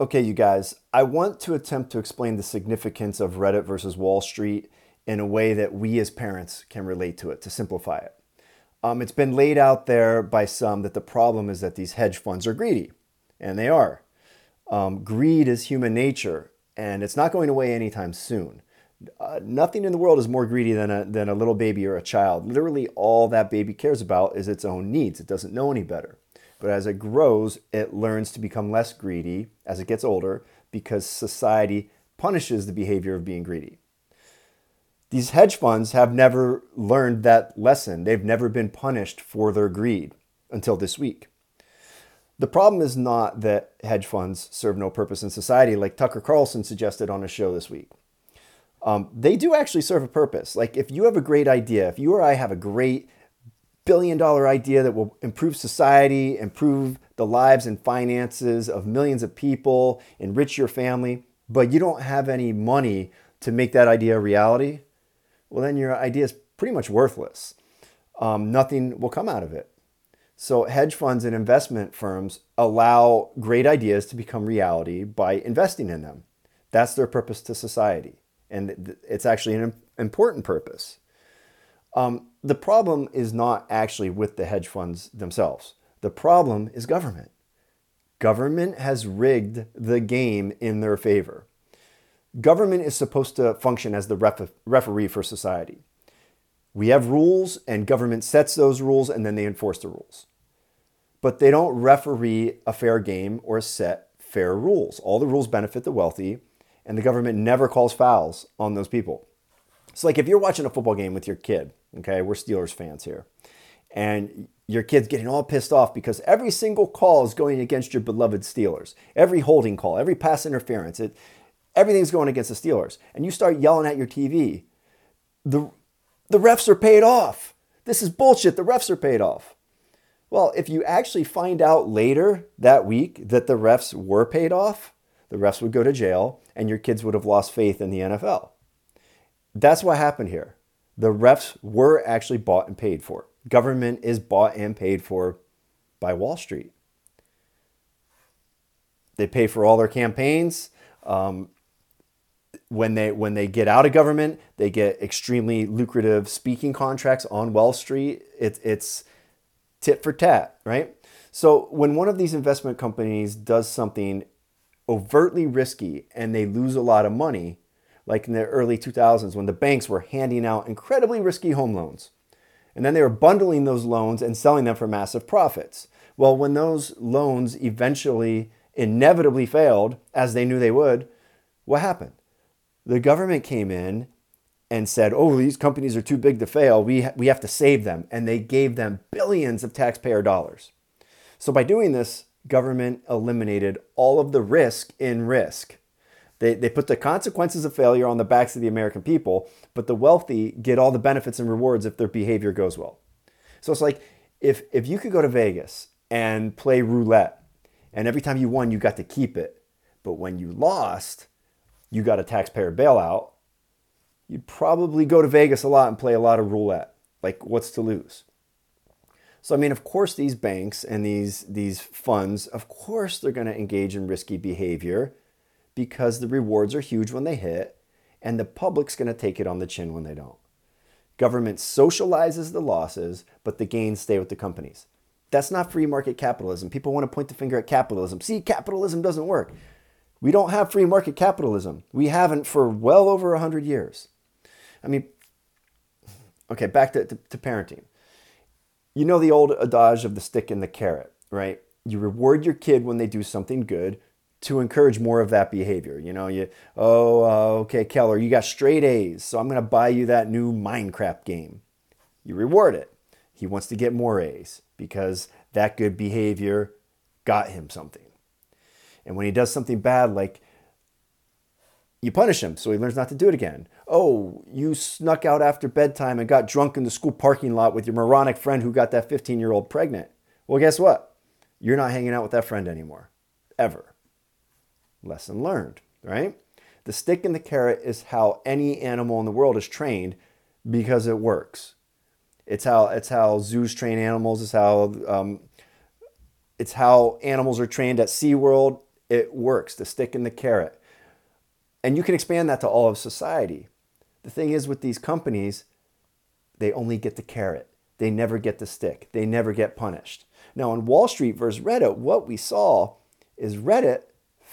Okay, you guys, I want to attempt to explain the significance of Reddit versus Wall Street in a way that we as parents can relate to it, to simplify it. Um, it's been laid out there by some that the problem is that these hedge funds are greedy, and they are. Um, greed is human nature, and it's not going away anytime soon. Uh, nothing in the world is more greedy than a, than a little baby or a child. Literally, all that baby cares about is its own needs. It doesn't know any better. But as it grows, it learns to become less greedy as it gets older because society punishes the behavior of being greedy. These hedge funds have never learned that lesson. They've never been punished for their greed until this week. The problem is not that hedge funds serve no purpose in society, like Tucker Carlson suggested on a show this week. Um, they do actually serve a purpose. Like, if you have a great idea, if you or I have a great billion dollar idea that will improve society, improve the lives and finances of millions of people, enrich your family, but you don't have any money to make that idea a reality, well, then your idea is pretty much worthless. Um, nothing will come out of it. So, hedge funds and investment firms allow great ideas to become reality by investing in them. That's their purpose to society. And it's actually an important purpose. Um, the problem is not actually with the hedge funds themselves. The problem is government. Government has rigged the game in their favor. Government is supposed to function as the ref- referee for society. We have rules, and government sets those rules, and then they enforce the rules. But they don't referee a fair game or set fair rules. All the rules benefit the wealthy, and the government never calls fouls on those people. So, like if you're watching a football game with your kid, okay, we're Steelers fans here, and your kid's getting all pissed off because every single call is going against your beloved Steelers. Every holding call, every pass interference, it, everything's going against the Steelers. And you start yelling at your TV, the, the refs are paid off. This is bullshit. The refs are paid off. Well, if you actually find out later that week that the refs were paid off, the refs would go to jail and your kids would have lost faith in the NFL. That's what happened here. The refs were actually bought and paid for. Government is bought and paid for by Wall Street. They pay for all their campaigns. Um, when they when they get out of government, they get extremely lucrative speaking contracts on Wall Street. It, it's tit for tat, right? So when one of these investment companies does something overtly risky and they lose a lot of money, like in the early 2000s when the banks were handing out incredibly risky home loans. And then they were bundling those loans and selling them for massive profits. Well, when those loans eventually inevitably failed, as they knew they would, what happened? The government came in and said, oh, these companies are too big to fail. We, ha- we have to save them. And they gave them billions of taxpayer dollars. So by doing this, government eliminated all of the risk in risk. They, they put the consequences of failure on the backs of the American people, but the wealthy get all the benefits and rewards if their behavior goes well. So it's like if, if you could go to Vegas and play roulette, and every time you won, you got to keep it, but when you lost, you got a taxpayer bailout, you'd probably go to Vegas a lot and play a lot of roulette. Like, what's to lose? So I mean, of course, these banks and these these funds, of course, they're going to engage in risky behavior because the rewards are huge when they hit, and the public's going to take it on the chin when they don't. Government socializes the losses, but the gains stay with the companies. That's not free market capitalism. People want to point the finger at capitalism. See, capitalism doesn't work. We don't have free market capitalism. We haven't for well over 100 years. I mean, okay, back to, to, to parenting. You know the old adage of the stick and the carrot, right? You reward your kid when they do something good to encourage more of that behavior. You know, you, oh, uh, okay, Keller, you got straight A's, so I'm going to buy you that new Minecraft game. You reward it. He wants to get more A's because that good behavior got him something. And when he does something bad, like you punish him so he learns not to do it again. Oh, you snuck out after bedtime and got drunk in the school parking lot with your moronic friend who got that 15 year old pregnant. Well, guess what? You're not hanging out with that friend anymore, ever. Lesson learned, right? The stick and the carrot is how any animal in the world is trained because it works. It's how it's how zoos train animals. It's how um, it's how animals are trained at SeaWorld. It works, the stick and the carrot. And you can expand that to all of society. The thing is with these companies, they only get the carrot. They never get the stick. They never get punished. Now, on Wall Street versus Reddit, what we saw is Reddit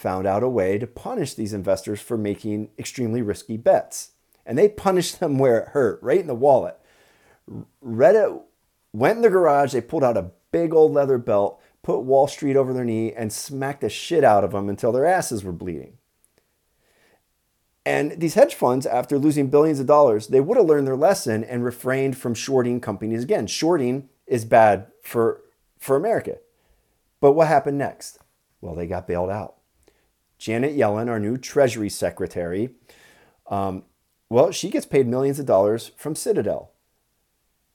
found out a way to punish these investors for making extremely risky bets. And they punished them where it hurt, right in the wallet. Reddit went in the garage, they pulled out a big old leather belt, put Wall Street over their knee, and smacked the shit out of them until their asses were bleeding. And these hedge funds, after losing billions of dollars, they would have learned their lesson and refrained from shorting companies again. Shorting is bad for, for America. But what happened next? Well, they got bailed out. Janet Yellen, our new Treasury Secretary, um, well, she gets paid millions of dollars from Citadel.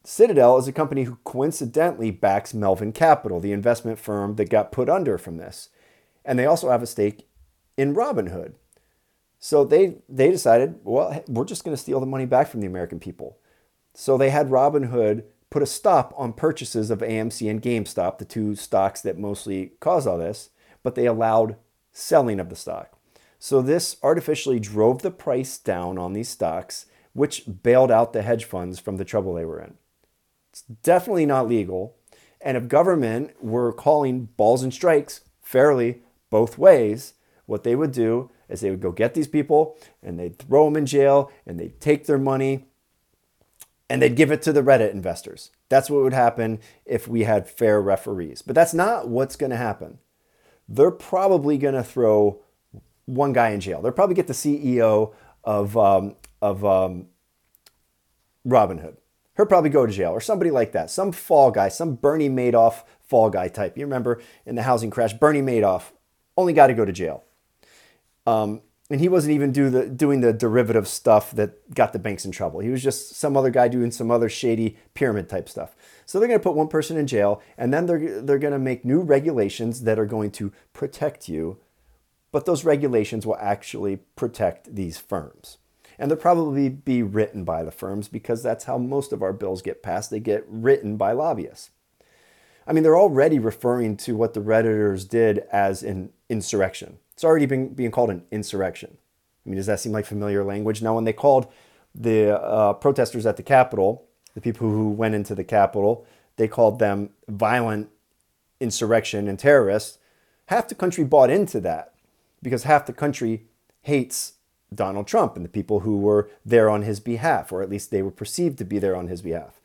Citadel is a company who coincidentally backs Melvin Capital, the investment firm that got put under from this. And they also have a stake in Robinhood. So they, they decided, well, we're just going to steal the money back from the American people. So they had Robinhood put a stop on purchases of AMC and GameStop, the two stocks that mostly cause all this, but they allowed selling of the stock. So this artificially drove the price down on these stocks, which bailed out the hedge funds from the trouble they were in. It's definitely not legal. And if government were calling balls and strikes fairly both ways, what they would do is they would go get these people and they'd throw them in jail and they'd take their money and they'd give it to the Reddit investors. That's what would happen if we had fair referees. But that's not what's going to happen. They're probably going to throw one guy in jail. They'll probably get the CEO of, um, of um, Robinhood. He'll probably go to jail or somebody like that. Some fall guy, some Bernie Madoff fall guy type. You remember in the housing crash, Bernie Madoff only got to go to jail. Um, and he wasn't even do the, doing the derivative stuff that got the banks in trouble. He was just some other guy doing some other shady pyramid type stuff. So they're going to put one person in jail, and then they're, they're going to make new regulations that are going to protect you. But those regulations will actually protect these firms. And they'll probably be written by the firms because that's how most of our bills get passed. They get written by lobbyists. I mean, they're already referring to what the Redditors did as an insurrection. It's already been being called an insurrection. I mean, does that seem like familiar language? Now, when they called the uh, protesters at the Capitol, the people who went into the Capitol, they called them violent insurrection and terrorists. Half the country bought into that because half the country hates Donald Trump and the people who were there on his behalf, or at least they were perceived to be there on his behalf.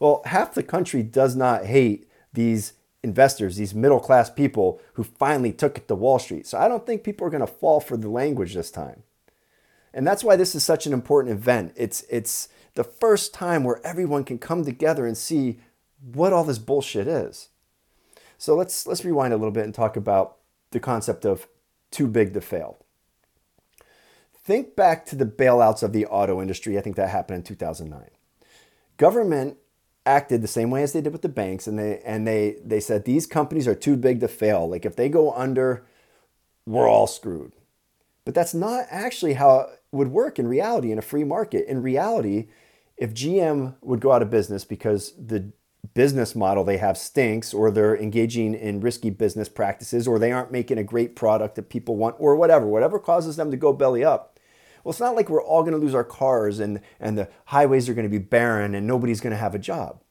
Well, half the country does not hate these investors, these middle class people who finally took it to Wall Street. So I don't think people are going to fall for the language this time. And that's why this is such an important event. It's, it's the first time where everyone can come together and see what all this bullshit is. So let's, let's rewind a little bit and talk about the concept of too big to fail. Think back to the bailouts of the auto industry. I think that happened in 2009. Government acted the same way as they did with the banks and they and they they said these companies are too big to fail. Like if they go under we're all screwed. But that's not actually how it would work in reality in a free market. In reality if GM would go out of business because the business model they have stinks or they're engaging in risky business practices or they aren't making a great product that people want or whatever whatever causes them to go belly up well, it's not like we're all going to lose our cars and, and the highways are going to be barren and nobody's going to have a job.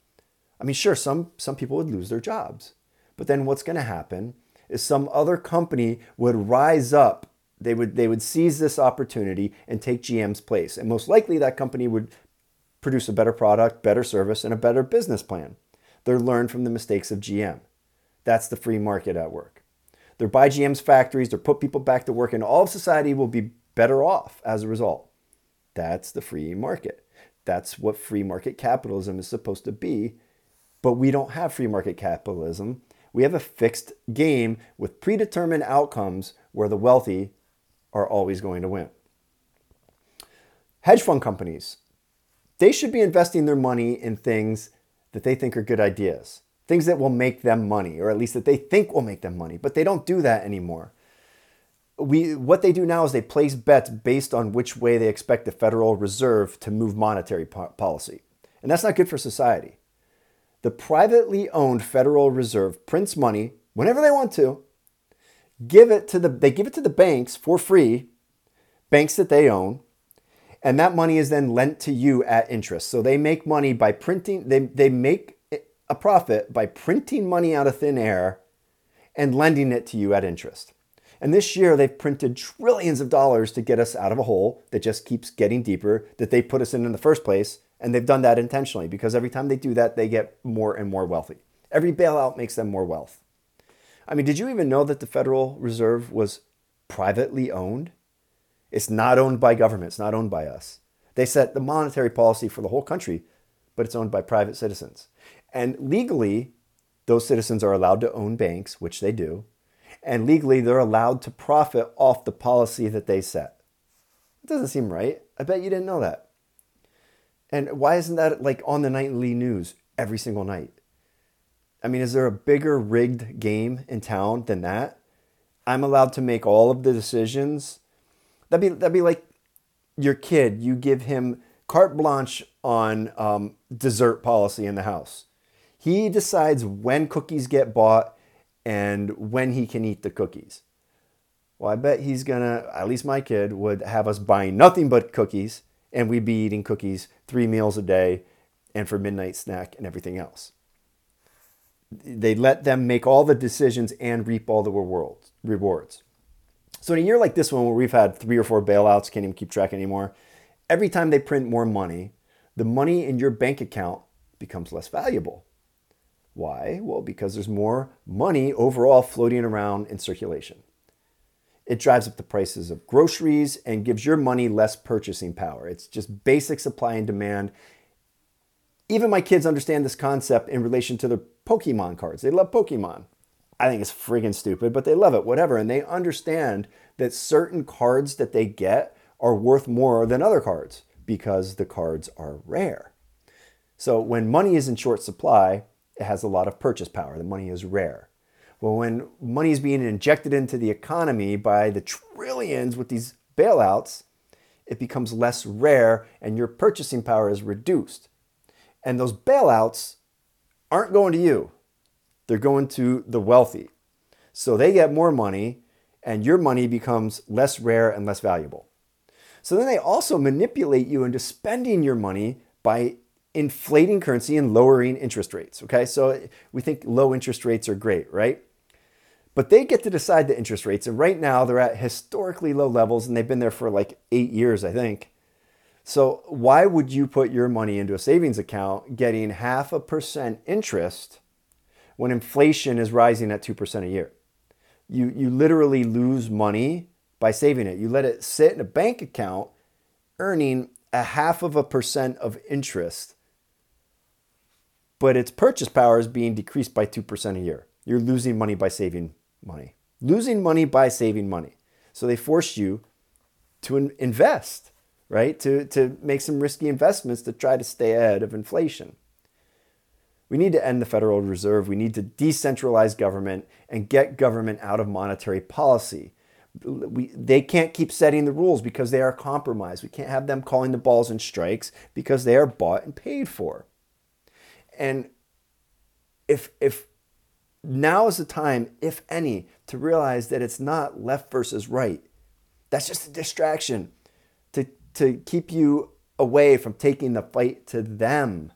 I mean, sure, some, some people would lose their jobs. But then what's going to happen is some other company would rise up. They would, they would seize this opportunity and take GM's place. And most likely that company would produce a better product, better service, and a better business plan. They're learned from the mistakes of GM. That's the free market at work. They're buy GM's factories, they're put people back to work, and all of society will be better off as a result. That's the free market. That's what free market capitalism is supposed to be. But we don't have free market capitalism. We have a fixed game with predetermined outcomes where the wealthy are always going to win. Hedge fund companies, they should be investing their money in things that they think are good ideas, things that will make them money, or at least that they think will make them money, but they don't do that anymore we what they do now is they place bets based on which way they expect the Federal Reserve to move monetary po- policy. And that's not good for society. The privately owned Federal Reserve prints money whenever they want to, give it to the they give it to the banks for free, banks that they own, and that money is then lent to you at interest. So they make money by printing they they make a profit by printing money out of thin air and lending it to you at interest. And this year they've printed trillions of dollars to get us out of a hole that just keeps getting deeper that they put us in in the first place, and they've done that intentionally because every time they do that they get more and more wealthy. Every bailout makes them more wealth. I mean, did you even know that the Federal Reserve was privately owned? It's not owned by government, it's not owned by us. They set the monetary policy for the whole country, but it's owned by private citizens. And legally, those citizens are allowed to own banks, which they do. And legally, they're allowed to profit off the policy that they set. It doesn't seem right. I bet you didn't know that. And why isn't that like on the nightly news every single night? I mean, is there a bigger rigged game in town than that? I'm allowed to make all of the decisions. That'd be that'd be like your kid. You give him carte blanche on um, dessert policy in the house. He decides when cookies get bought and when he can eat the cookies. Well, I bet he's gonna. At least my kid would have us buying nothing but cookies, and we'd be eating cookies three meals a day, and for midnight snack and everything else they let them make all the decisions and reap all the rewards. So in a year like this one, where we've had three or four bailouts, can't even keep track anymore, every time they print more money, the money in your bank account becomes less valuable. Why? Well, because there's more money overall floating around in circulation. It drives up the prices of groceries and gives your money less purchasing power. It's just basic supply and demand. Even my kids understand this concept in relation to their Pokemon cards. They love Pokemon. I think it's friggin' stupid, but they love it, whatever. And they understand that certain cards that they get are worth more than other cards because the cards are rare. So when money is in short supply, it has a lot of purchase power. The money is rare. Well, when money is being injected into the economy by the trillions with these bailouts, it becomes less rare and your purchasing power is reduced. And those bailouts aren't going to you, they're going to the wealthy. So they get more money, and your money becomes less rare and less valuable. So then they also manipulate you into spending your money by inflating currency and lowering interest rates. Okay, so we think low interest rates are great, right? But they get to decide the interest rates, and right now they're at historically low levels, and they've been there for like eight years, I think. So, why would you put your money into a savings account getting half a percent interest when inflation is rising at 2% a year? You, you literally lose money by saving it. You let it sit in a bank account earning a half of a percent of interest, but its purchase power is being decreased by 2% a year. You're losing money by saving money. Losing money by saving money. So they force you to invest right? To, to make some risky investments to try to stay ahead of inflation. We need to end the Federal Reserve. We need to decentralize government and get government out of monetary policy. We, they can't keep setting the rules because they are compromised. We can't have them calling the balls and strikes because they are bought and paid for. And if, if now is the time, if any, to realize that it's not left versus right, that's just a distraction to to keep you away from taking the fight to them.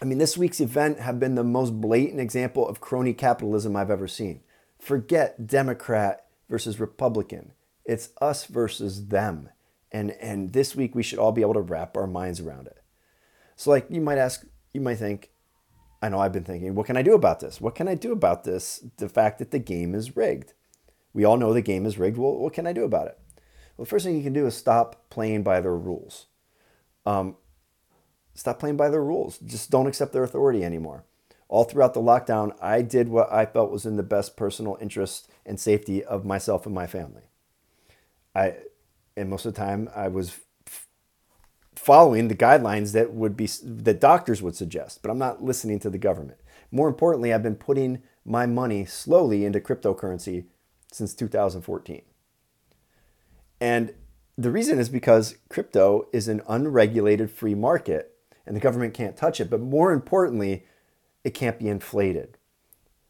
I mean, this week's event have been the most blatant example of crony capitalism I've ever seen. Forget Democrat versus Republican. It's us versus them. And, and this week we should all be able to wrap our minds around it. So, like, you might ask, you might think, I know I've been thinking, what can I do about this? What can I do about this? The fact that the game is rigged. We all know the game is rigged. Well, what can I do about it? Well, the first thing you can do is stop playing by their rules. Um, stop playing by their rules. Just don't accept their authority anymore. All throughout the lockdown, I did what I felt was in the best personal interest and safety of myself and my family. I, and most of the time, I was following the guidelines that would be that doctors would suggest, but I'm not listening to the government. More importantly, I've been putting my money slowly into cryptocurrency since 2014. And the reason is because crypto is an unregulated free market and the government can't touch it. But more importantly, it can't be inflated.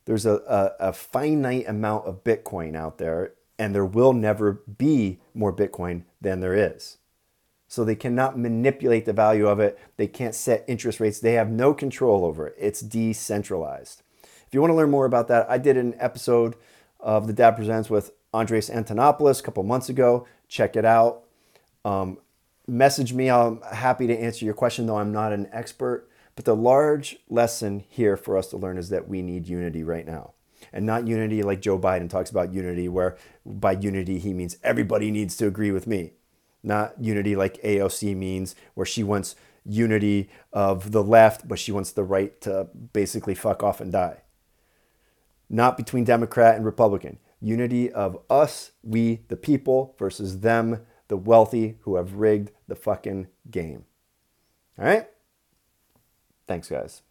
there's a, a, a finite amount of Bitcoin out there, and there will never be more Bitcoin than there is. So they cannot manipulate the value of it. They can't set interest rates. They have no control over it. It's decentralized. If you want to learn more about that, I did an episode of The Dad Presents with Andreas Antonopoulos a couple months ago. Check it out. Um, message me. I'm happy to answer your question, though I'm not an expert. But the large lesson here for us to learn is that we need unity right now. And not unity like Joe Biden talks about unity, where by unity he means everybody needs to agree with me. Not unity like AOC means, where she wants unity of the left, but she wants the right to basically fuck off and die. Not between Democrat and Republican. Unity of us, we, the people, versus them, the wealthy, who have rigged the fucking game. All right? Thanks, guys.